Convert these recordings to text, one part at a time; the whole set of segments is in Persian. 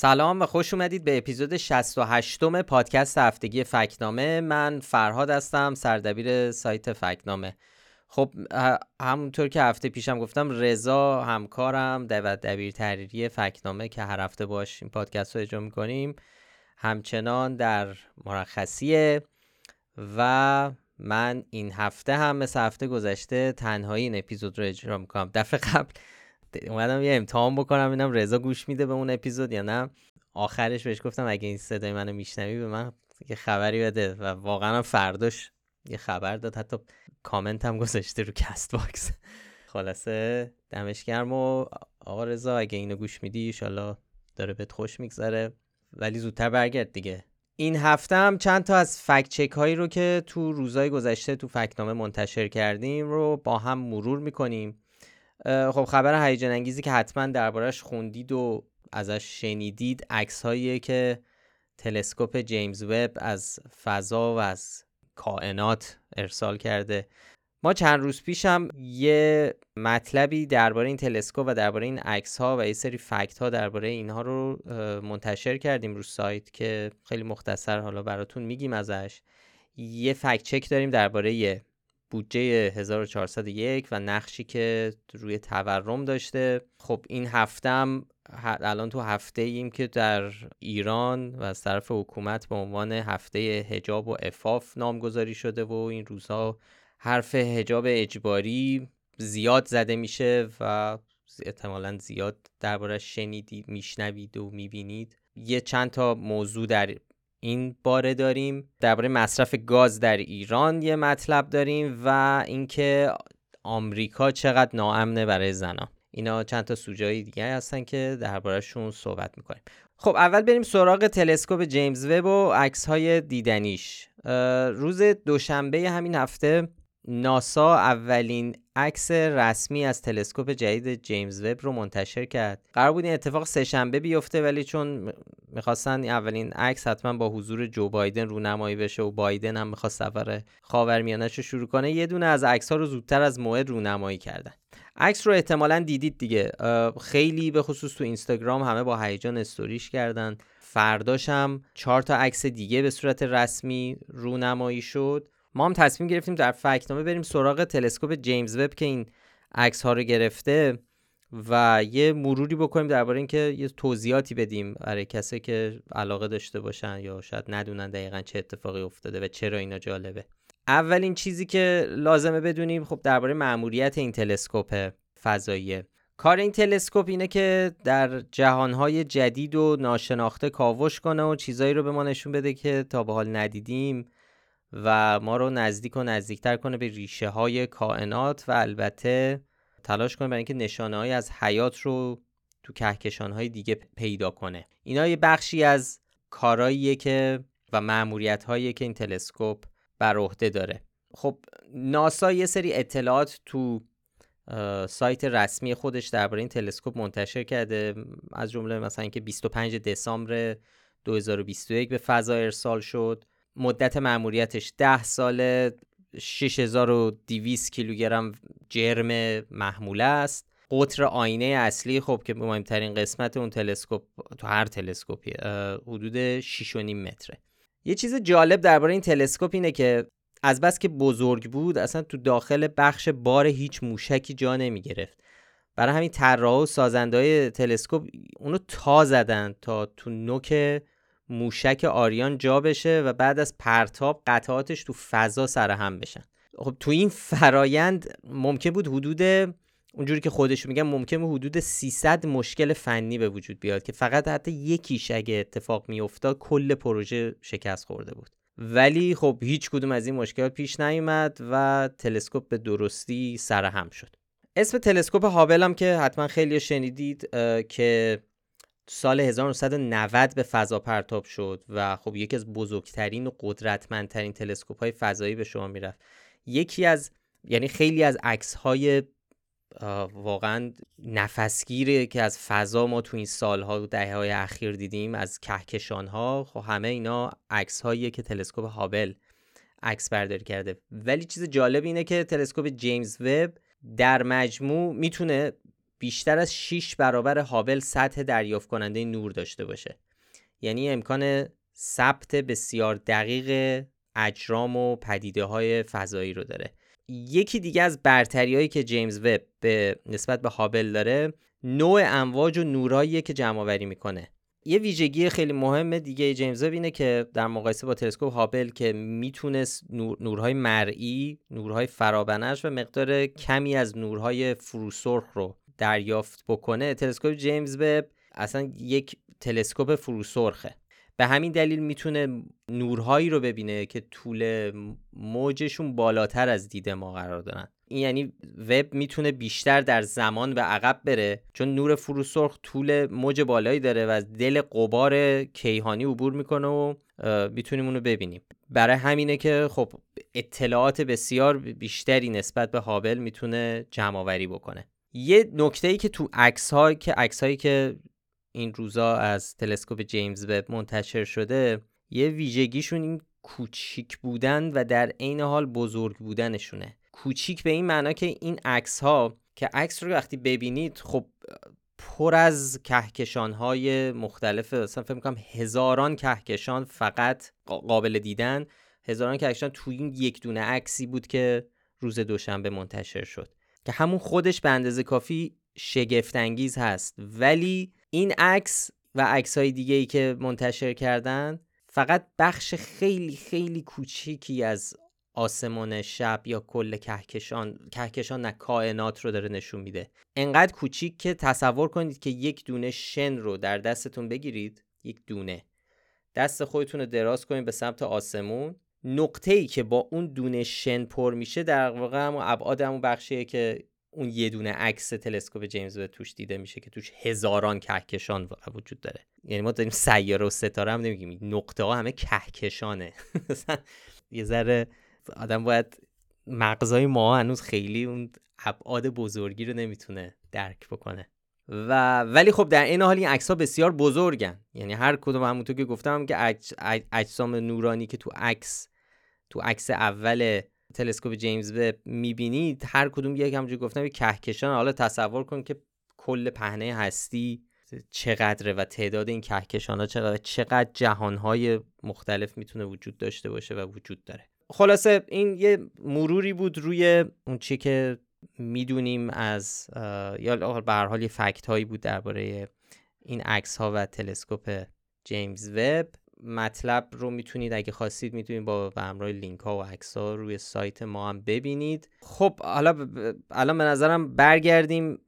سلام و خوش اومدید به اپیزود 68 م پادکست هفتگی فکنامه. من فرهاد هستم سردبیر سایت فکنامه. خب همونطور که هفته پیشم گفتم رضا همکارم و دبیر تحریری فکنامه که هر هفته باش این پادکست رو اجرا می‌کنیم. همچنان در مرخصیه و من این هفته هم مثل هفته گذشته تنهایی این اپیزود رو اجرا می‌کنم. دفعه قبل اومدم یه امتحان بکنم ببینم رضا گوش میده به اون اپیزود یا نه؟ آخرش بهش گفتم اگه این صدای منو میشنوی به من یه خبری بده و واقعا فرداش یه خبر داد. حتی کامنت هم گذاشته رو کست باکس. خلاصه دمش گرم و آقا رضا اگه اینو گوش میدی ایشالله داره بهت خوش میگذره. ولی زودتر برگرد دیگه. این هفته هم چند تا از fact check هایی رو که تو روزای گذشته تو فکتنامه منتشر کردیم رو با هم مرور می‌کنیم. خب خبر هیجان انگیزی که حتما دربارش خوندید و ازش شنیدید عکس که تلسکوپ جیمز وب از فضا و از کائنات ارسال کرده. ما چند روز پیش هم یه مطلبی درباره این تلسکوپ و درباره این عکس ها و یه سری فکت ها درباره اینها رو منتشر کردیم رو سایت که خیلی مختصر حالا براتون میگیم ازش. یه فکت چک داریم درباره بودجه 1401 و نقشی که روی تورم داشته. خب این هفتم الان تو هفته ایم که در ایران و از طرف حکومت به عنوان هفته هجاب و افاف نامگذاری شده و این روزها حرف هجاب اجباری زیاد زده میشه و احتمالا زیاد دربارش شنیدید میشنوید و می‌بینید. یه چند تا موضوع در این باره داریم. درباره مصرف گاز در ایران یه مطلب داریم و اینکه آمریکا چقدر ناامنه برای زنان. اینا چند تا سوژه دیگه هستن که دربارهشون صحبت می‌کنیم. خب اول بریم سراغ تلسکوپ جیمز وب و عکس های دیدنیش روز دوشنبه همین هفته ناسا اولین عکس رسمی از تلسکوپ جدید جیمز وب رو منتشر کرد. قرار بود این اتفاق سه شنبه بیفته ولی چون می‌خواستن اولین عکس حتما با حضور جو بایدن رونمایی بشه و بایدن هم می‌خواست سفر خاورمیانه رو شروع کنه یه دونه از عکس ها رو زودتر از موعد رونمایی کردن. عکس رو احتمالا دیدید دیگه. خیلی به خصوص تو اینستاگرام همه با هیجان استوریش کردن. فرداشم چهار تا عکس دیگه به صورت رسمی رونمایی شد. ما هم تصمیم گرفتیم در فکنامه بریم سراغ تلسکوپ جیمز وب که این عکس ها رو گرفته و یه مروری بکنیم درباره اینکه یه توضیحاتی بدیم برای کسی که علاقه داشته باشن یا شاید ندونن دقیقا چه اتفاقی افتاده و چرا اینا جالبه. اولین چیزی که لازمه بدونیم خب درباره مأموریت این تلسکوپ فضاییه. کار این تلسکوپ اینه که در جهانهای جدید و ناشناخته کاوش کنه و چیزایی رو به ما نشون بده که تا به حال ندیدیم. و ما رو نزدیک و نزدیکتر کنه به ریشه های کائنات و البته تلاش کنه برای اینکه نشانه های از حیات رو تو کهکشان های دیگه پیدا کنه. اینا یه بخشی از کاراییه که و معمولیت هایی که این تلسکوپ بر عهده داره. خب ناسا یه سری اطلاعات تو سایت رسمی خودش درباره این تلسکوپ منتشر کرده. از جمله مثلا اینکه 25 دسامبر 2021 به فضا ارسال شد. مدت مأموریتش. 10 ساله 6200 کیلوگرم جرم محموله است. قطر آینه اصلی خب که مهمترین قسمت اون تلسکوپ تو هر تلسکوپی حدود 6.5 متره. یه چیز جالب درباره این تلسکوپ اینه که از بس که بزرگ بود اصلا تو داخل بخش بار هیچ موشکی جا نمی گرفت برای همین طراح و سازندهای تلسکوپ اونو تا زدن تا تو نوک موشک آریان جا بشه و بعد از پرتاب قطعاتش تو فضا سر هم بشن. خب تو این فرایند ممکن بود حدود اونجوری که خودش میگن ممکن بود حدود 300 مشکل فنی به وجود بیاد که فقط حتی یکیش اگه اتفاق میافتاد کل پروژه شکست خورده بود. ولی خب هیچ کدوم از این مشکلات پیش نیومد و تلسکوپ به درستی سر هم شد. اسم تلسکوپ هابل هم که حتما خیلی شنیدید که سال 1990 به فضا پرتاب شد و خب یکی از بزرگترین و قدرتمندترین تلسکوپ های فضایی به شما می‌رفت. یکی از یعنی خیلی از عکس های واقعا نفسگیره که از فضا ما تو این سالها و دهه های اخیر دیدیم از کهکشان ها خب همه اینا عکس هاییه که تلسکوپ هابل عکس برداری کرده. ولی چیز جالب اینه که تلسکوپ جیمز وب در مجموع می‌تونه بیشتر از 6 برابر هابل سطح دریافت کننده نور داشته باشه. یعنی امکان ثبت بسیار دقیق اجرام و پدیده های فضایی رو داره. یکی دیگه از برتری هایی که جیمز وب به نسبت به هابل داره نوع امواج و نوراییه که جمع آوری می‌کنه. یه ویژگی خیلی مهم دیگه جیمز وب اینه که در مقایسه با تلسکوپ هابل که می‌تونست نور، نورهای مرئی، نورهای فرابنش و مقدار کمی از نورهای فروسرخ رو دریافت بکنه تلسکوپ جیمز وب اصلا یک تلسکوپ فروسرخه. به همین دلیل می‌تونه نورهایی رو ببینه که طول موجشون بالاتر از دید ما قرار دارن. این یعنی وب می‌تونه بیشتر در زمان به عقب بره چون نور فروسرخ طول موج بالایی داره و از دل قبار کیهانی عبور می‌کنه و می‌تونیم اونو ببینیم. برای همینه که خب اطلاعات بسیار بیشتری نسبت به هابل می‌تونه جمع آوری بکنه. یه نکته ای که تو عکس که عکس هایی که این روزا از تلسکوپ جیمز وب منتشر شده یه ویژگیشون این کوچیک بودن و در عین حال بزرگ بودنشونه. کوچیک به این معنا که این عکس ها که عکس رو وقتی ببینید خب پر از کهکشان های مختلف مثلا فکر می‌کنم هزاران کهکشان فقط قابل دیدن. هزاران کهکشان توی این یک دونه عکسی بود که روز دوشنبه منتشر شد. که همون خودش به اندازه کافی شگفتانگیز هست. ولی این عکس و عکس های دیگه ای که منتشر کردن فقط بخش خیلی خیلی کوچیکی از آسمان شب یا کل کهکشان کهکشان نه کائنات رو داره نشون میده. انقدر کوچیک که تصور کنید که یک دونه شن رو در دستتون بگیرید یک دونه. دست خودتون رو دراز کنید به سمت آسمون. نقطه ای که با اون دونه شن پر میشه در واقع همون ابعاد همون بخشیه که اون یه دونه عکس تلسکوپ جیمز وب توش دیده میشه که توش هزاران کهکشان وجود داره. یعنی ما داریم سیاره و ستاره هم نمیگیم. نقطه ها همه کهکشانه. یه ذره آدم باید مغزای ما هنوز خیلی اون ابعاد بزرگی رو نمی‌تونه درک بکنه. و ولی خب در این حال این عکس ها بسیار بزرگن. یعنی هر کدوم همونطور که گفتم که اجسام نورانی که تو عکس تو عکس اول تلسکوپ جیمز وب می‌بینید هر کدوم یک همونجور گفتم یک کهکشان. حالا تصور کن که کل پهنه هستی چقدره و تعداد این کهکشان ها چقدر چقدر جهان های مختلف می‌تونه وجود داشته باشه و وجود داره. خلاصه این یه مروری بود روی اون چی که می‌دونیم از یا به هر حال یه فکت هایی بود درباره این عکس ها و تلسکوپ جیمز وب. مطلب رو می‌تونید اگه خواستید می‌تونید با به همراه لینک ها و عکس ها روی سایت ما هم ببینید. خب حالا الان به نظرم برگردیم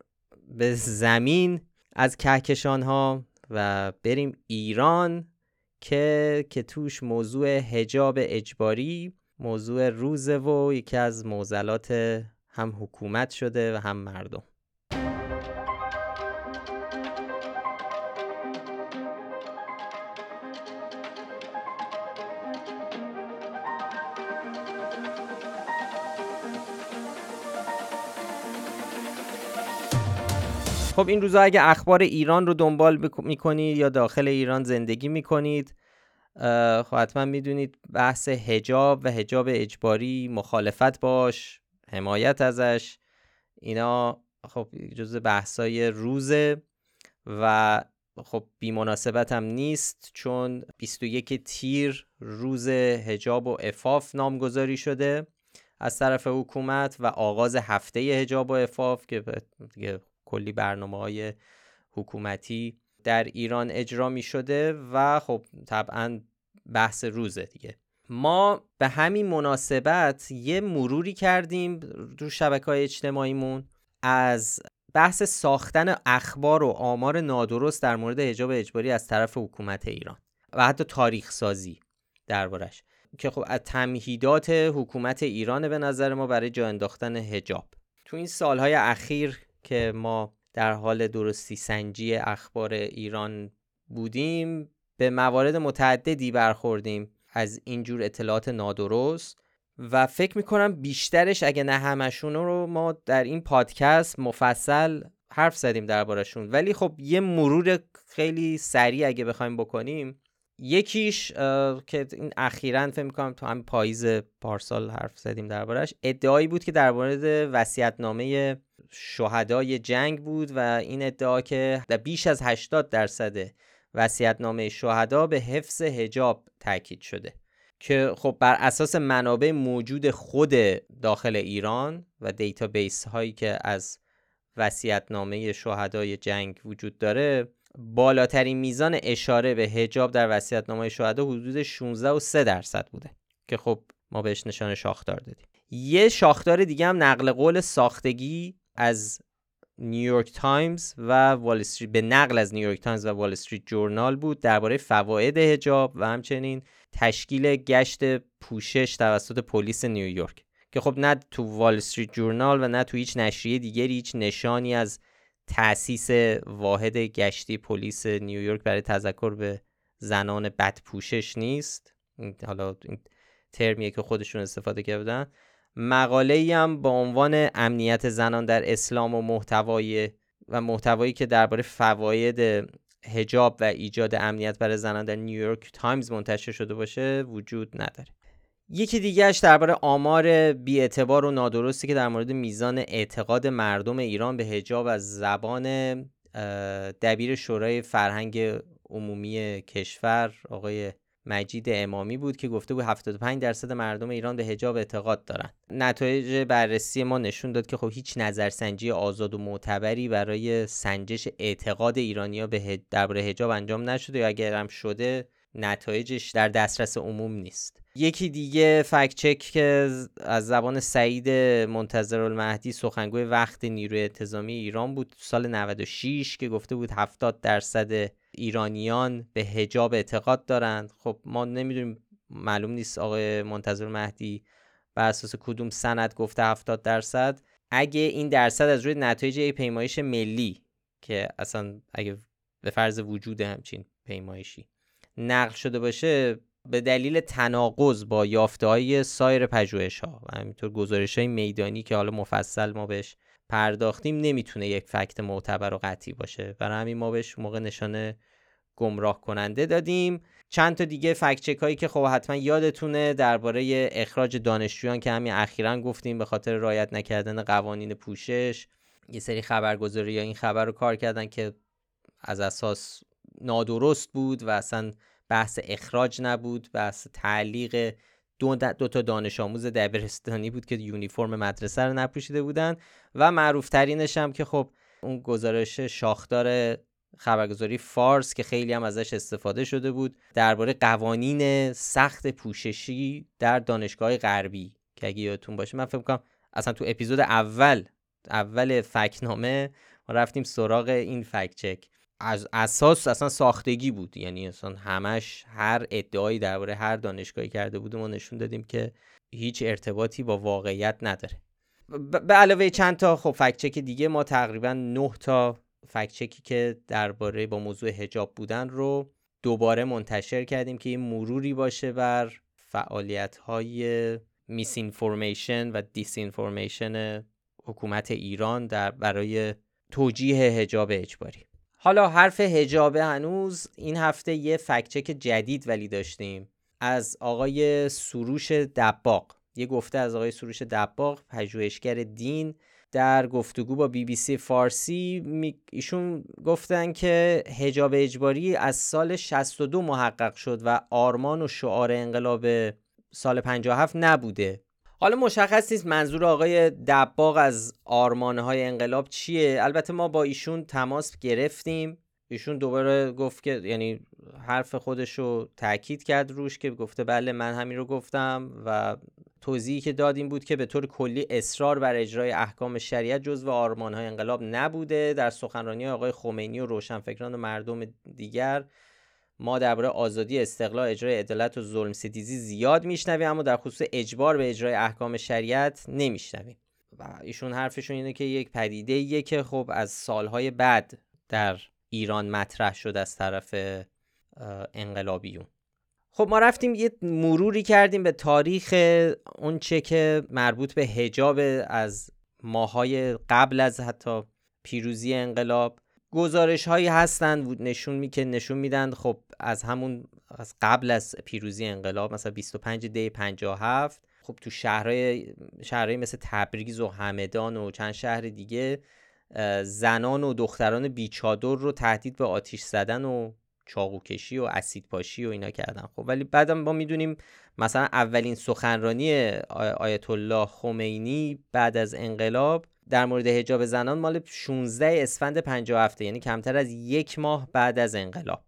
به زمین. از کهکشان ها و بریم ایران که که توش موضوع هجاب اجباری موضوع روزه و یکی از موزلات هم حکومت شده و هم مردم. خب این روزا اگه اخبار ایران رو دنبال می‌کنید یا داخل ایران زندگی می‌کنید خب حتما می‌دونید بحث هجاب و هجاب اجباری مخالفت باش. حمایت ازش. اینا خب جز بحثای روزه و خب بی مناسبت هم نیست چون 21 تیر روز هجاب و افاف نامگذاری شده از طرف حکومت و آغاز هفته هجاب و افاف که دیگه کلی برنامه های حکومتی در ایران اجرا می شده و خب طبعا بحث روزه دیگه. ما به همین مناسبت یه مروری کردیم رو شبکه های اجتماعیمون از بحث ساختن اخبار و آمار نادرست در مورد حجاب اجباری از طرف حکومت ایران و حتی تاریخ سازی دربارش که خب از تمهیدات حکومت ایران به نظر ما برای جا انداختن حجاب. تو این سالهای اخیر که ما در حال درستی سنجی اخبار ایران بودیم به موارد متعددی برخوردیم. از اینجور اطلاعات نادرست و فکر می‌کنم بیشترش اگه نه همشون رو ما در این پادکست مفصل حرف زدیم دربارشون ولی خب یه مرور خیلی سریع اگه بخوایم بکنیم یکیش که این اخیرا فکر می‌کنم تو همین پاییز پارسال حرف زدیم دربارش ادعایی بود که در مورد وصیت‌نامه شهدای جنگ بود و این ادعا که بیش از 80 درصد وصیت‌نامه شهدا به حفظ حجاب تاکید شده که خب بر اساس منابع موجود خود داخل ایران و دیتابیس هایی که از وصیت‌نامه شهدای جنگ وجود داره بالاترین میزان اشاره به حجاب در وصیت‌نامه شهدا حدود 16 و 3 درصد بوده که خب ما بهش نشان شاخدار دادیم. یه شاخدار دیگه هم نقل قول ساختگی از نیویورک تایمز و وال به نقل از نیویورک تایمز و وال استریت جورنال بود درباره فواید حجاب و همچنین تشکیل گشت پوشش توسط پلیس نیویورک که خب نه تو وال استریت جورنال و نه تو هیچ نشریه دیگری هیچ نشانی از تأسیس واحد گشتی پلیس نیویورک برای تذکر به زنان بد پوشش نیست حالا این ترمیه که خودشون استفاده کردن. مقاله ای هم با عنوان امنیت زنان در اسلام و محتوای و محتوایی که درباره فواید حجاب و ایجاد امنیت برای زنان در نیویورک تایمز منتشر شده باشه وجود نداره. یکی دیگهش درباره آمار بی اعتبار و نادرستی که در مورد میزان اعتقاد مردم ایران به حجاب از زبان دبیر شورای فرهنگ عمومی کشور آقای مجید امامی بود که گفته بود 75 درصد مردم ایران به حجاب اعتقاد دارن. نتایج بررسی ما نشون داد که خب هیچ نظرسنجی آزاد و معتبری برای سنجش اعتقاد ایرانیا به درباره حجاب انجام نشده یا اگر هم شده نتایجش در دسترس عموم نیست. یکی دیگه فکت چک که از زبان سعید منتظر المهدی سخنگوی وقت نیروی انتظامی ایران بود سال 96 که گفته بود 70 درصد ایرانیان به هجاب اعتقاد دارند. خب ما نمی‌دونیم معلوم نیست آقای منتظر مهدی بر اساس کدوم سند گفته 70 درصد. اگه این درصد از روی نتایج پیمایش ملی که اصلا اگه به فرض وجود همچین پیمایشی نقل شده باشه به دلیل تناقض با یافته های سایر پژوهش ها و همینطور گزارش های میدانی که حالا مفصل ما بهش پرداختیم نمی‌تونه یک فکت معتبر و قطعی باشه. برای همین ما بهش موقع نشانه گمراه کننده دادیم. چند تا دیگه فکت چک هایی که خب حتما یادتونه درباره اخراج دانشجویان که همین اخیرا گفتیم به خاطر رعایت نکردن قوانین پوشش. یه سری خبرگزاری یا این خبر رو کار کردن که از اساس نادرست بود و اصلا بحث اخراج نبود بحث تعلیق دو, دو تا دانش آموز دبیرستانی بود که یونیفرم مدرسه رو نپوشیده بودن و معروف ترینش هم که خب اون گزارش شاخدار خبرگزاری فارس که خیلی هم ازش استفاده شده بود درباره قوانین سخت پوششی در دانشگاه غربی. که اگه یادتون باشه من فکر کنم اصلا تو اپیزود اول اول فکنامه ما رفتیم سراغ این فکت چک. از اساس اصلا ساختگی بود. یعنی اصلا همش هر ادعایی درباره هر دانشگاهی کرده بود ما نشون دادیم که هیچ ارتباطی با واقعیت نداره. به علاوه چند تا خب فکت چک دیگه ما تقریبا 9 تا فکت چکی که درباره با موضوع حجاب بودن رو دوباره منتشر کردیم که این مروری باشه بر فعالیت های میس و دیس حکومت ایران در برای توجیه حجاب اجباری. حالا حرف حجاب هنوز این هفته یه فکچک جدید ولی داشتیم. از آقای سروش دباق یه گفته از آقای سروش دباق پژوهشگر دین در گفتگو با بی بی سی فارسی ایشون گفتن که حجاب اجباری از سال 62 محقق شد و آرمان و شعار انقلاب سال 57 نبوده. حالا مشخص نیست منظور آقای دباغ از آرمانه های انقلاب چیه؟ البته ما با ایشون تماس گرفتیم. ایشون دوباره گفت که یعنی حرف خودش رو تاکید کرد روش که گفته بله من همین رو گفتم و توضیحی که دادیم بود که به طور کلی اصرار بر اجرای احکام شریعت جزو آرمان های انقلاب نبوده. در سخنرانی آقای خمینی و روشنفکران و مردم دیگر ما درباره آزادی استقلال اجرای عدالت و ظلم ستیزی زیاد میشنویم اما در خصوص اجبار به اجرای احکام شریعت نمیشنویم. و ایشون حرفشون اینه که یک پدیده ایه که خب از سالهای بعد در ایران مطرح شد از طرف انقلابیون. خب ما رفتیم یه مروری کردیم به تاریخ اون چه که مربوط به هجاب از ماهای قبل از حتی پیروزی انقلاب. گزارش هایی هستن نشون می که نشون میدن خب از همون از قبل از پیروزی انقلاب مثلا 25 دی 57 خب تو شهرهای شهرهای مثل تبریز و همدان و چند شهر دیگه زنان و دختران بیچادر رو تهدید به آتیش زدن و چاقو کشی و اسید پاشی و اینا کردن. خب ولی بعدم ما می‌دونیم مثلا اولین سخنرانی آیت الله خمینی بعد از انقلاب در مورد حجاب زنان مال 16 اسفند 57 یعنی کمتر از یک ماه بعد از انقلاب.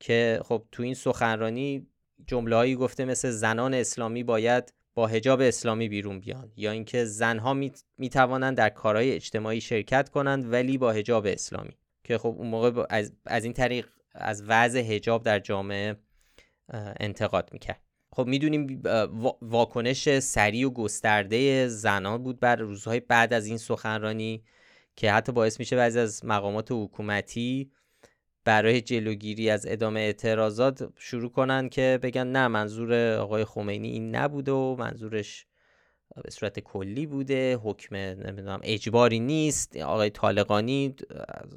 که خب تو این سخنرانی جمله هایی گفته مثل زنان اسلامی باید با حجاب اسلامی بیرون بیان یا اینکه زنها می, توانند در کارهای اجتماعی شرکت کنند ولی با حجاب اسلامی. که خب اون موقع از, از این طریق از وضع حجاب در جامعه انتقاد می‌کرد. خب می‌دونیم واکنش سریع و گسترده زنان بود بر روزهای بعد از این سخنرانی که حتی باعث میشه بعضی از مقامات حکومتی برای جلوگیری از ادامه اعتراضات شروع کنن که بگن نه منظور آقای خمینی این نبوده و منظورش به صورت کلی بوده حکم نمی‌دونم اجباری نیست. آقای طالقانی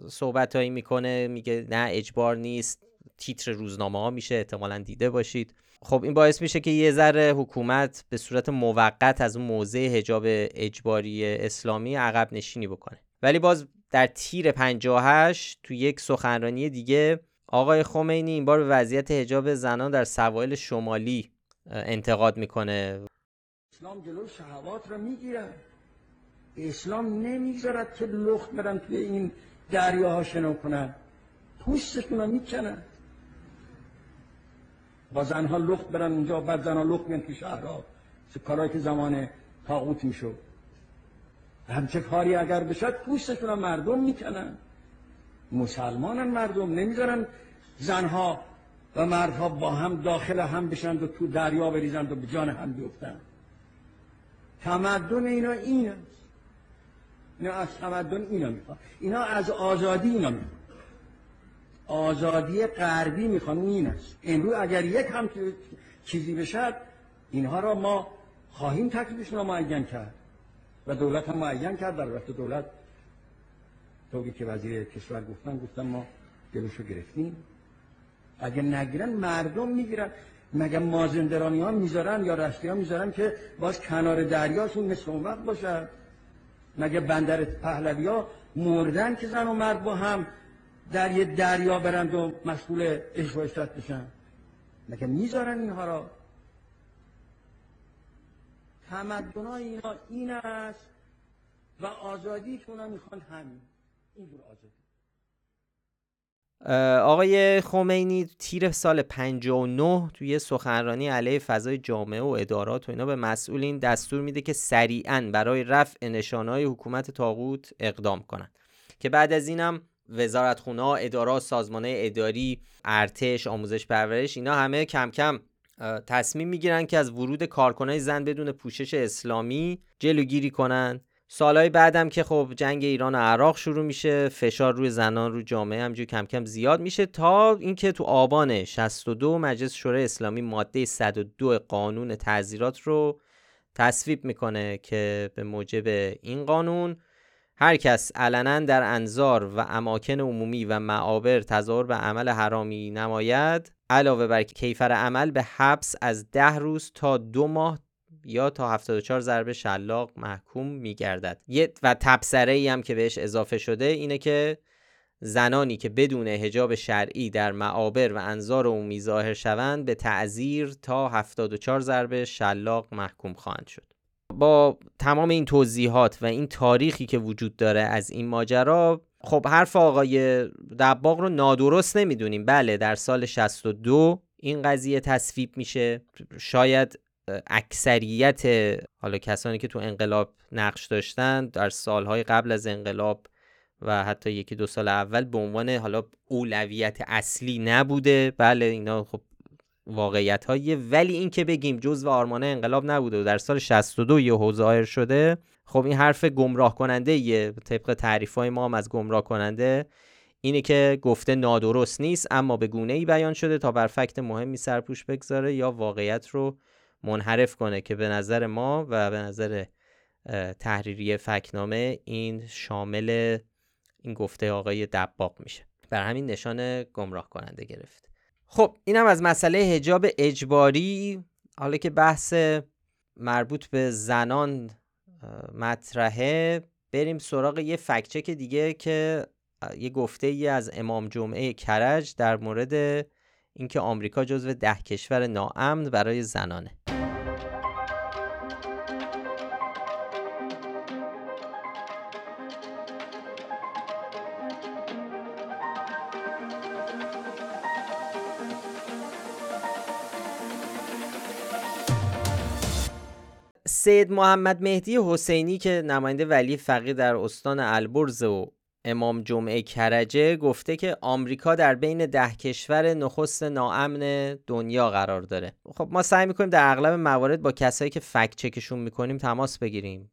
صحبت هایی می‌کنه میگه نه اجبار نیست. تیتر روزنامه ها میشه احتمالا دیده باشید. خب این باعث میشه که یه ذره حکومت به صورت موقت از اون موضع حجاب اجباری اسلامی عقب نشینی بکنه. ولی باز در تیر 58 تو یک سخنرانی دیگه آقای خمینی این بار به وضعیت حجاب زنان در سواحل شمالی انتقاد می‌کنه. اسلام جلو شهوات رو می‌گیره. اسلام نمی‌ذارد که لخت برن توی این دریاها شنا کنن. پوستشون رو می‌کنن. با زنها لخت برن اونجا بعد زنها لخت بیان تو شهرها کارهایی که زمان تاغوت می‌شد. همچه کاری اگر بشد پوستشون مردم می‌کنن. مسلمانن مردم نمی‌ذارن زنها و مردها با هم داخل هم بشند و تو دریا بریزند و به جان هم بیفتند تمدن اینا این است اینا از تمدن اینا می‌خوان. اینا از آزادی اینا می‌خوان. آزادی غربی می‌خوان این است. امروز اگر یک هم چیزی بشد اینها را ما خواهیم تکلیفشون را معین کرد. و دولت هم معین کرد. در وقت دولت طوری که وزیر کشور گفتن گفتن ما جلوشو گرفتیم. اگه نگیرن مردم می‌گیرن. مگه مازندرانی ها می‌ذارن یا رشتی ها می‌ذارن که باز کنار دریاشون مثل اون وقت باشد مگه بندر پهلوی ها مردن که زن و مرد با هم در یه دریا برند و مسئول اشواشت بشن. مگه می‌ذارن اینها را؟ تمدن اینا این است و آزادی که اونا می‌خوان همین. اینجور آزادی. آقای خمینی تیر سال 59 توی سخنرانی علیه فضای جامعه و ادارات و اینا به مسئولین دستور میده که سریعا برای رفع نشانهای حکومت تاغوت اقدام کنند. که بعد از اینم وزارت خونه ادارات سازمان اداری ارتش آموزش پرورش اینا همه کم کم تصمیم می‌گیرن که از ورود کارکنای زن بدون پوشش اسلامی جلوگیری کنن. سالهای بعدم که خب جنگ ایران و عراق شروع میشه فشار روی زنان رو جامعه همجور کم کم زیاد میشه تا اینکه تو آبان 62 مجلس شورای اسلامی ماده 102 قانون تعذیرات رو تصویب می‌کنه که به موجب این قانون هر کس علنا در انظار و اماکن عمومی و معابر تظاهر به عمل حرامی نماید علاوه بر کیفر عمل به حبس از ده روز تا دو ماه یا تا 74 ضربه شلاق محکوم میگردد. و تبصره ای هم که بهش اضافه شده اینه که زنانی که بدون هجاب شرعی در معابر و انظار عمومی ظاهر شوند به تعذیر تا 74 ضربه شلاق محکوم خواهند شد. با تمام این توضیحات و این تاریخی که وجود داره از این ماجرا خب حرف آقای دباغ رو نادرست نمی‌دونیم. بله در سال 62 این قضیه تصویب میشه. شاید اکثریت حالا کسانی که تو انقلاب نقش داشتن در سالهای قبل از انقلاب و حتی یکی دو سال اول به عنوان حالا اولویت اصلی نبوده. بله اینا خب واقعیت هایی ولی این که بگیم جزء آرمان انقلاب نبوده و در سال 62 یه ظاهر شده خب این حرف گمراه کننده یه طبق تعریف های ما هم از گمراه کننده اینه که گفته نادرست نیست اما به گونه ای بیان شده تا بر فکت مهمی سرپوش بگذاره یا واقعیت رو منحرف کنه که به نظر ما و به نظر تحریری فکنامه این شامل این گفته آقای دباق میشه. بر همین نشان گمراه کننده گرفت خب اینم از مسئله هجاب اجباری. حالا که بحث مربوط به زنان مطرحه بریم سراغ یه فکچک دیگه که یه گفته ای از امام جمعه کرج در مورد اینکه آمریکا جزو ده کشور ناامن برای زنانه. سید محمد مهدی حسینی که نماینده ولی فقیه در استان البرز و امام جمعه کرجه گفته که آمریکا در بین ده کشور نخست ناامن دنیا قرار داره. خب ما سعی می‌کنیم در اغلب موارد با کسایی که فکت چکشون می‌کنیم تماس بگیریم.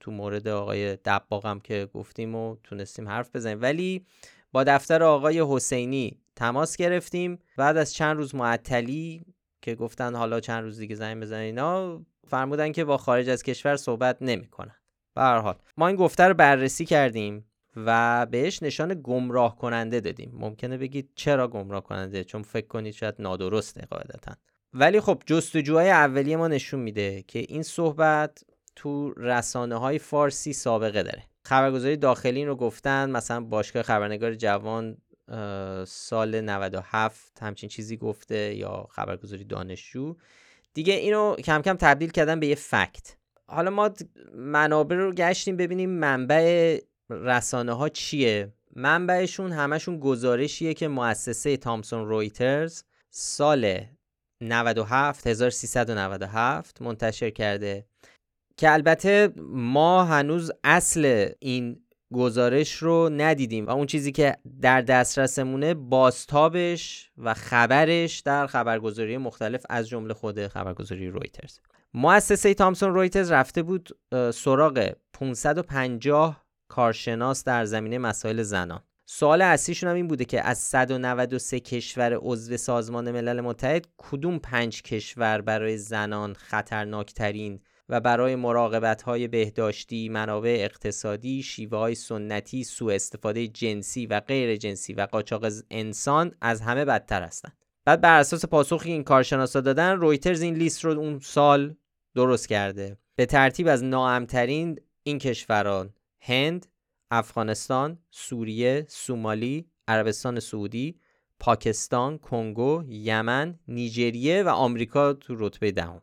تو مورد آقای دباغم که گفتیم و تونستیم حرف بزنیم. ولی با دفتر آقای حسینی تماس گرفتیم. بعد از چند روز معطلی که گفتن حالا چند روز دیگه زنگ بزنین اینا فرمودن که با خارج از کشور صحبت نمی‌کنن به هر حال ما این گفته رو بررسی کردیم و بهش نشان گمراه کننده دادیم. ممکنه بگید چرا گمراه کننده چون فکر کنید شاید نادرسته قاعدتا. ولی خب جستجوهای اولیه ما نشون میده که این صحبت تو رسانه های فارسی سابقه داره. خبرگزاری داخلی رو گفتن مثلا باشگاه خبرنگار جوان سال 97 همچین چیزی گفته یا خبرگزاری دانشجو. دیگه اینو کم کم تبدیل کردن به یه فکت. حالا ما منابع رو گشتیم ببینیم منبع رسانه ها چیه. منبعشون همشون گزارشیه که مؤسسه تامسون رویترز سال 97 1397 منتشر کرده. که البته ما هنوز اصل این گزارش رو ندیدیم و اون چیزی که در دسترسمونه بازتابش و خبرش در خبرگزاری مختلف از جمله خود خبرگزاری رویترز. مؤسسه تامسون رویترز رفته بود سراغ 550 کارشناس در زمینه مسائل زنان. سوال اصلیشون هم این بوده که از 193 کشور عضو سازمان ملل متحد کدوم پنج کشور برای زنان خطرناکترین و برای مراقبت های بهداشتی، منابع اقتصادی، شیوه های سنتی، سوء استفاده جنسی و غیر جنسی و قاچاق انسان از همه بدتر هستند. بعد بر اساس پاسخی این کارشناسا دادن رویترز این لیست رو اون سال درست کرده. به ترتیب از ناامترین این کشوران هند، افغانستان، سوریه، سومالی، عربستان سعودی، پاکستان، کنگو، یمن، نیجریه و آمریکا تو رتبه دهم.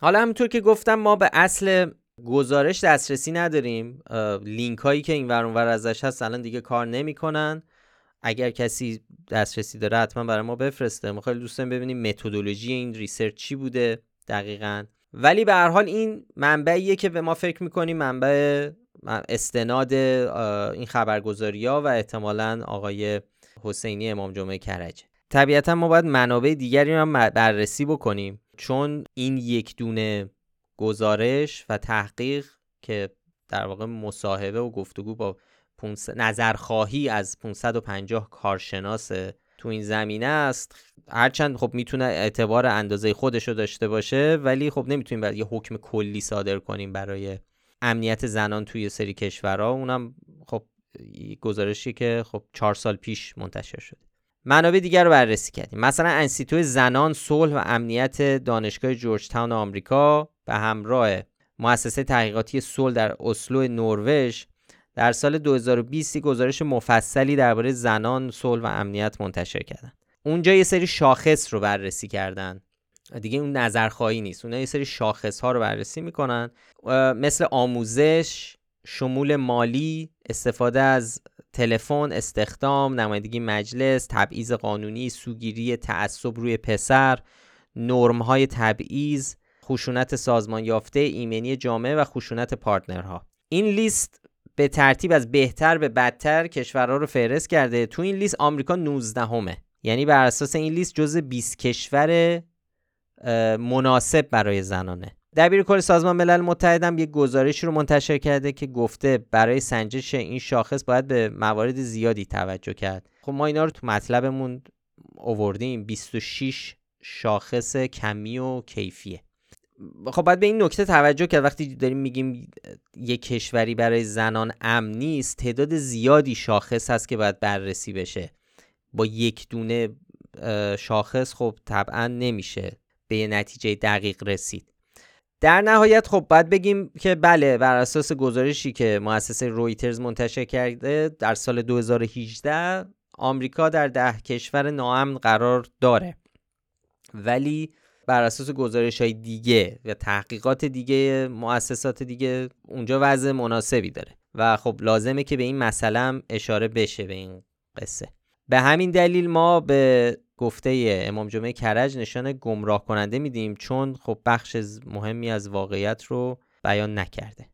حالا همونطور که گفتم ما به اصل گزارش دسترسی نداریم. لینک هایی که این ور ازش هست الان دیگه کار نمی‌کنن. اگر کسی دسترسی داره حتما برای ما بفرسته. ما خیلی دوست ببینیم متدولوژی این research چی بوده دقیقا. ولی به هر حال این منبعیه که به ما فکر می‌کنیم منبع استناد این خبرگزاری ها و احتمالا آقای حسینی امام جمعه کرجه. طبیعتا ما باید منابع دیگری هم بررسی بکنیم. چون این یک دونه گزارش و تحقیق که در واقع مصاحبه و گفتگو با نظرخواهی از 550 کارشناس تو این زمینه است. هرچند خب می‌تونه اعتبار اندازه خودش رو داشته باشه ولی خب نمی‌تونیم برای یه حکم کلی صادر کنیم برای امنیت زنان توی سری کشورها. اونم خب گزارشی که خب چهار سال پیش منتشر شده. منابع دیگر رو بررسی کردیم. مثلا انسیتو زنان صلح و امنیت دانشگاه جورج تاون آمریکا به همراه مؤسسه تحقیقاتی صلح در اسلو نروژ در سال 2020 گزارش مفصلی درباره زنان صلح و امنیت منتشر کردن. اونجا یه سری شاخص رو بررسی کردن. دیگه اون نظرخواهی نیست. اونها یه سری شاخص ها رو بررسی می‌کنن. مثل آموزش شمول مالی استفاده از تلفن استخدام نمایندگی مجلس تبعیض قانونی سوگیری تعصب روی پسر نرم های تبعیض خشونت سازمان یافته ایمنی جامعه و خشونت پارتنرها. این لیست به ترتیب از بهتر به بدتر کشورها رو فهرست کرده. تو این لیست آمریکا 19 همه یعنی بر اساس این لیست جز 20 کشور مناسب برای زنانه. دبیر کل سازمان ملل متحد هم یک گزارشی رو منتشر کرده که گفته برای سنجش این شاخص باید به موارد زیادی توجه کرد. خب ما اینا رو تو مطلبمون اووردیم 26 شاخص کمی و کیفیه. خب باید به این نکته توجه کرد. وقتی داریم میگیم یک کشوری برای زنان امن نیست تعداد زیادی شاخص هست که باید بررسی بشه. با یک دونه شاخص خب طبعا نمیشه به یه نتیجه دقیق رسید. در نهایت خب باید بگیم که بله بر اساس گزارشی که مؤسسه رویترز منتشر کرده در سال 2018 آمریکا در ده کشور ناامن قرار داره. ولی بر اساس گزارش های دیگه و تحقیقات دیگه مؤسسات دیگه اونجا وضع مناسبی داره و خب لازمه که به این مسئله اشاره بشه به این قصه. به همین دلیل ما به گفته امام جمعه کرج نشان گمراه کننده میدیم چون خب بخش مهمی از واقعیت رو بیان نکرده.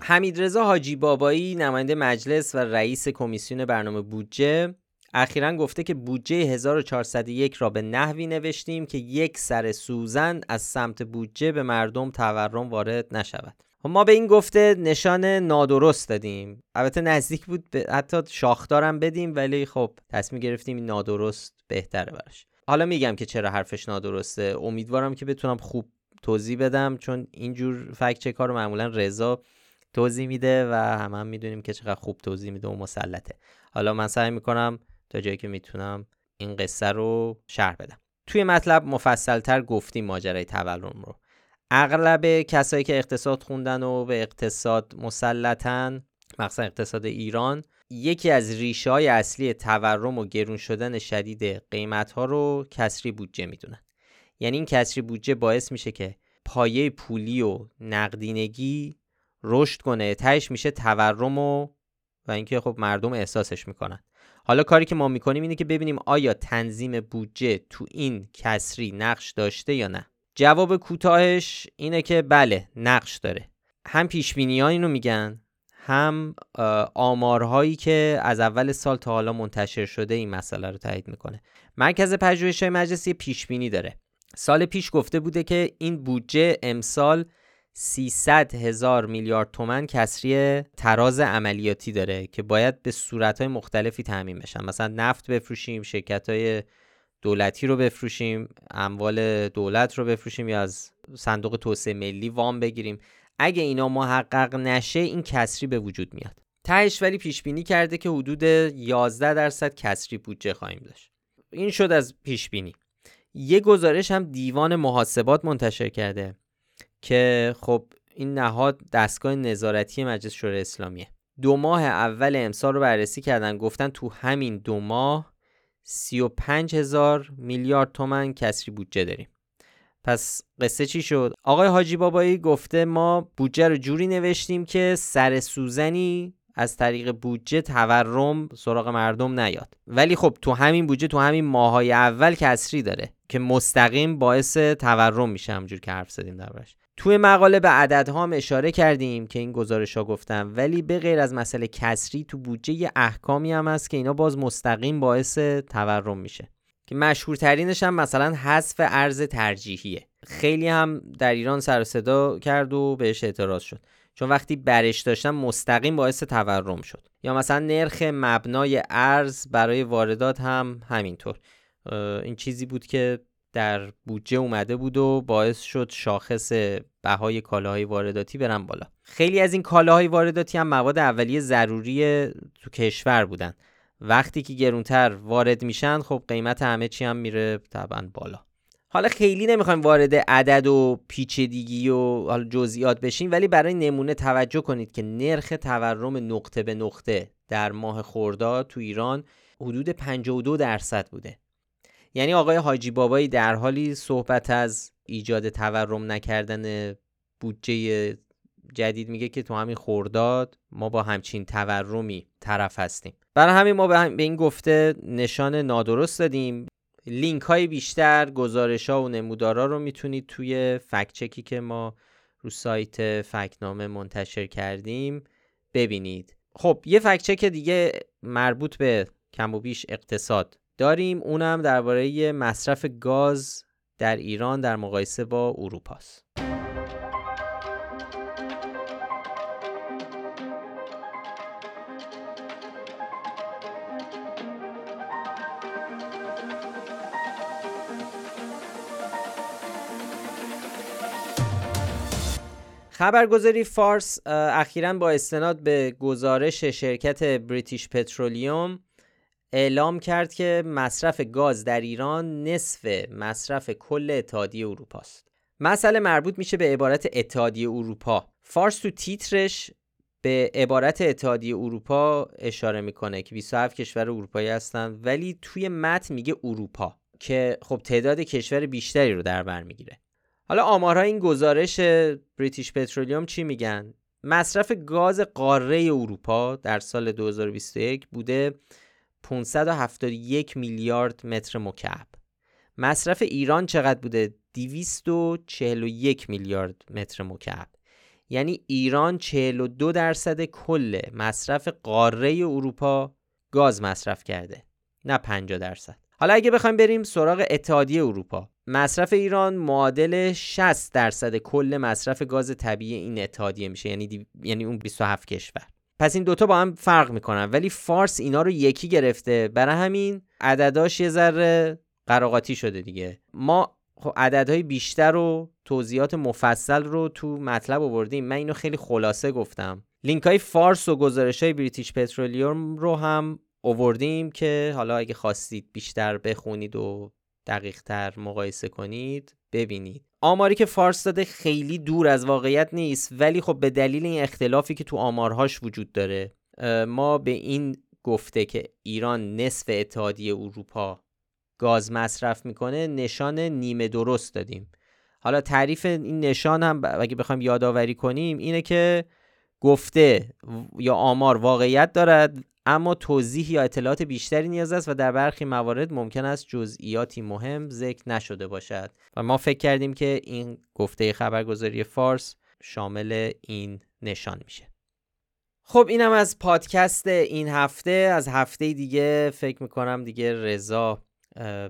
حمیدرضا حاجی بابایی نماینده مجلس و رئیس کمیسیون برنامه بودجه اخیرا گفته که بودجه 1401 را به نحوی نوشتیم که یک سر سوزن از سمت بودجه به مردم تورم وارد نشود. خب ما به این گفته نشان نادرست دادیم. البته نزدیک بود به حتی شاخدارم بدیم ولی خب تصمیم گرفتیم نادرست بهتره براش. حالا میگم که چرا حرفش نادرسته. امیدوارم که بتونم خوب توضیح بدم چون اینجور فکت چک رو معمولا رضا توضیح میده و همه هم می‌دونیم که چقدر خوب توضیح میده و مسلطه. حالا من سعی می‌کنم تا جایی که می‌تونم این قصه رو شرح بدم. توی مطلب مفصلتر گفتیم ماجرای تورم رو. اغلب کسایی که اقتصاد خوندن و به اقتصاد مسلطن مخصوصا اقتصاد ایران یکی از ریشه های اصلی تورم و گرون شدن شدید قیمت ها رو کسری بودجه می‌دونن. یعنی این کسری بودجه باعث میشه که پایه پولی و نقدینگی رشد کنه تهش میشه تورم و و اینکه خب مردم احساسش می‌کنن. حالا کاری که ما می‌کنیم اینه که ببینیم آیا تنظیم بودجه تو این کسری نقش داشته یا نه. جواب کوتاهش اینه که بله نقش داره. هم پیش ها اینو میگن هم آمارهایی که از اول سال تا حالا منتشر شده این مسئله رو تایید می‌کنه. مرکز پژوهش‌های مجلسی پیش بینی داره. سال پیش گفته بوده که این بودجه امسال 300 هزار میلیارد تومن کسری تراز عملیاتی داره که باید به صورتهای مختلفی تعمین بشن. مثلا نفت بفروشیم شرکت های دولتی رو بفروشیم اموال دولت رو بفروشیم یا از صندوق توسعه ملی وام بگیریم. اگه اینا محقق نشه این کسری به وجود میاد. تهش ولی پیش بینی کرده که حدود 11 درصد کسری بودجه خواهیم داشت. این شد از پیش بینی یه گزارش هم دیوان محاسبات منتشر کرده. که خب این نهاد دستگاه نظارتی مجلس شورای اسلامیه. دو ماه اول امسال رو بررسی کردن گفتن تو همین دو ماه 35 هزار میلیارد تومن کسری بودجه داریم. پس قصه چی شد؟ آقای حاجی بابایی گفته ما بودجه رو جوری نوشتیم که سر سوزنی از طریق بودجه تورم سراغ مردم نیاد. ولی خب تو همین بودجه تو همین ماهای اول کسری داره که مستقیم باعث تورم میشه همجور که حرف زدیم دربارش. توی مقاله به عددها هم اشاره کردیم که این گزارش ها گفتم ولی به غیر از مسئله کسری تو بودجه احکامی هم هست که اینا باز مستقیم باعث تورم میشه. که مشهورترینش هم مثلا حذف ارز ترجیحیه. خیلی هم در ایران سر صدا کرد و بهش اعتراض شد. چون وقتی برش داشتن مستقیم باعث تورم شد. یا مثلا نرخ مبنای ارز برای واردات هم همینطور. این چیزی بود که در بودجه اومده بود و باعث شد شاخص بهای کالاهای وارداتی برن بالا. خیلی از این کالاهای وارداتی هم مواد اولیه ضروری تو کشور بودن. وقتی که گرونتر وارد میشن خب قیمت همه چی هم میره طبعا بالا. حالا خیلی نمی‌خوایم وارد عدد و پیچیدگی و حالا جزئیات بشیم ولی برای نمونه توجه کنید که نرخ تورم نقطه به نقطه در ماه خرداد تو ایران حدود 52 درصد بوده. یعنی آقای حاجی بابایی در حالی صحبت از ایجاد تورم نکردن بودجه جدید میگه که تو همین خورداد ما با همچین تورمی طرف هستیم. برای همین ما به این گفته نشان نادرست دادیم. لینک های بیشتر گزارش ها و نمودارا رو می‌تونید توی فکت چکی که ما رو سایت فکنامه منتشر کردیم ببینید. خب یه فکت چک دیگه مربوط به کم و بیش اقتصاد داریم. اونم درباره مصرف گاز در ایران در مقایسه با اروپاست. خبرگزاری فارس اخیرا با استناد به گزارش شرکت بریتیش پترولیوم اعلام کرد که مصرف گاز در ایران نصف مصرف کل اتحادیه اروپا است. مسئله مربوط میشه به عبارت اتحادیه اروپا. فارس تو تیترش به عبارت اتحادیه اروپا اشاره می‌کنه که 27 کشور اروپایی هستن ولی توی متن میگه اروپا که خب تعداد کشور بیشتری رو در بر می‌گیره. حالا آمارهای این گزارش بریتیش پترولیوم چی میگن؟ مصرف گاز قاره اروپا در سال 2021 بوده 571 میلیارد متر مکعب. مصرف ایران چقدر بوده؟ 241 میلیارد متر مکعب. یعنی ایران 42 درصد کل مصرف قاره اروپا گاز مصرف کرده. نه 50 درصد. حالا اگه بخوایم بریم سراغ اتحادیه اروپا مصرف ایران معادل 60 درصد کل مصرف گاز طبیعی این اتحادیه میشه یعنی دی... یعنی اون 27 کشور پس این دوتا با هم فرق می‌کنن. ولی فارس اینا رو یکی گرفته. برای همین عدداش یه ذره قراقاتی شده دیگه. ما خب عددهای بیشتر و توضیحات مفصل رو تو مطلب آوردیم. من اینو خیلی خلاصه گفتم. لینک های فارس و گزارش های بریتیش پترولیوم رو هم اووردیم که حالا اگه خواستید بیشتر بخونید و دقیق تر مقایسه کنید ببینید. آماری که فارس داده خیلی دور از واقعیت نیست ولی خب به دلیل این اختلافی که تو آمارهاش وجود داره ما به این گفته که ایران نصف اتحادیه اروپا گاز مصرف می‌کنه نشان نیمه درست دادیم. حالا تعریف این نشان هم اگه بخوایم یادآوری کنیم اینه که گفته یا آمار واقعیت دارد اما توضیح یا اطلاعات بیشتری نیاز است و در برخی موارد ممکن است جزئیاتی مهم ذکر نشده باشد. و ما فکر کردیم که این گفته خبرگزاری فارس شامل این نشان میشه. خب اینم از پادکست این هفته. از هفته دیگه فکر می‌کنم دیگه رضا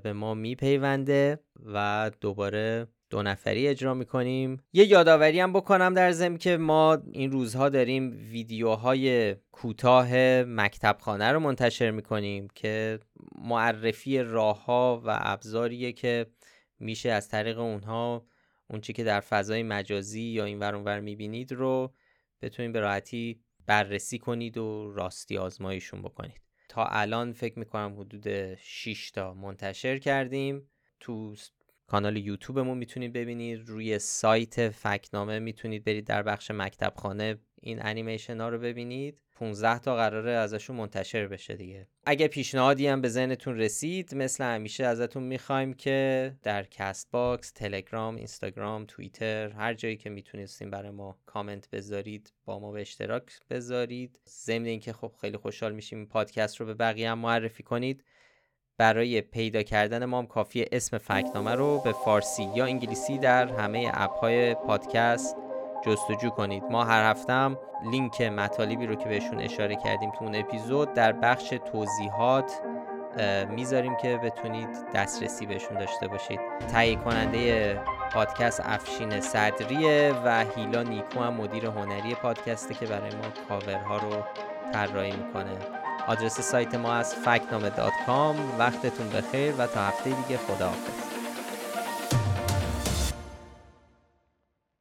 به ما میپیونده و دوباره دو نفری اجرا می‌کنیم. یه یادآوری هم بکنم در ضمن که ما این روزها داریم ویدیوهای کوتاه مکتب خانه رو منتشر می‌کنیم که معرفی راه ها و ابزاریه که میشه از طریق اونها اون که در فضای مجازی یا این ور اونور می‌بینید رو بتونید به راحتی بررسی کنید و راستی آزمایشون بکنید. تا الان فکر می‌کنم حدود 6 تا منتشر کردیم. تو کانال یوتیوبمون می‌تونید ببینید. روی سایت فکتنامه می‌تونید برید در بخش مکتب خانه این انیمیشن ها رو ببینید. 15 تا قراره ازشون منتشر بشه دیگه. اگه پیشنهادی هم به ذهنتون رسید مثل همیشه ازتون می‌خوایم که در کست باکس تلگرام اینستاگرام توییتر هر جایی که می‌تونستیم برای ما کامنت بذارید با ما به اشتراک بذارید. ضمن اینکه خب خیلی خوشحال میشیم پادکست رو به بقیه هم معرفی کنید. برای پیدا کردن ما هم کافی اسم فکنامه رو به فارسی یا انگلیسی در همه اپ های پادکست جستجو کنید. ما هر هفته هم لینک مطالبی رو که بهشون اشاره کردیم تو اون اپیزود در بخش توضیحات می‌ذاریم که بتونید دسترسی بهشون داشته باشید. تهیه کننده پادکست افشین صدریه و هیلا نیکو هم مدیر هنری پادکسته که برای ما کاورها رو طراحی می‌کنه. آدرس سایت ما از فکنامه وقتتون بخیر و تا هفته دیگه خداحافظ.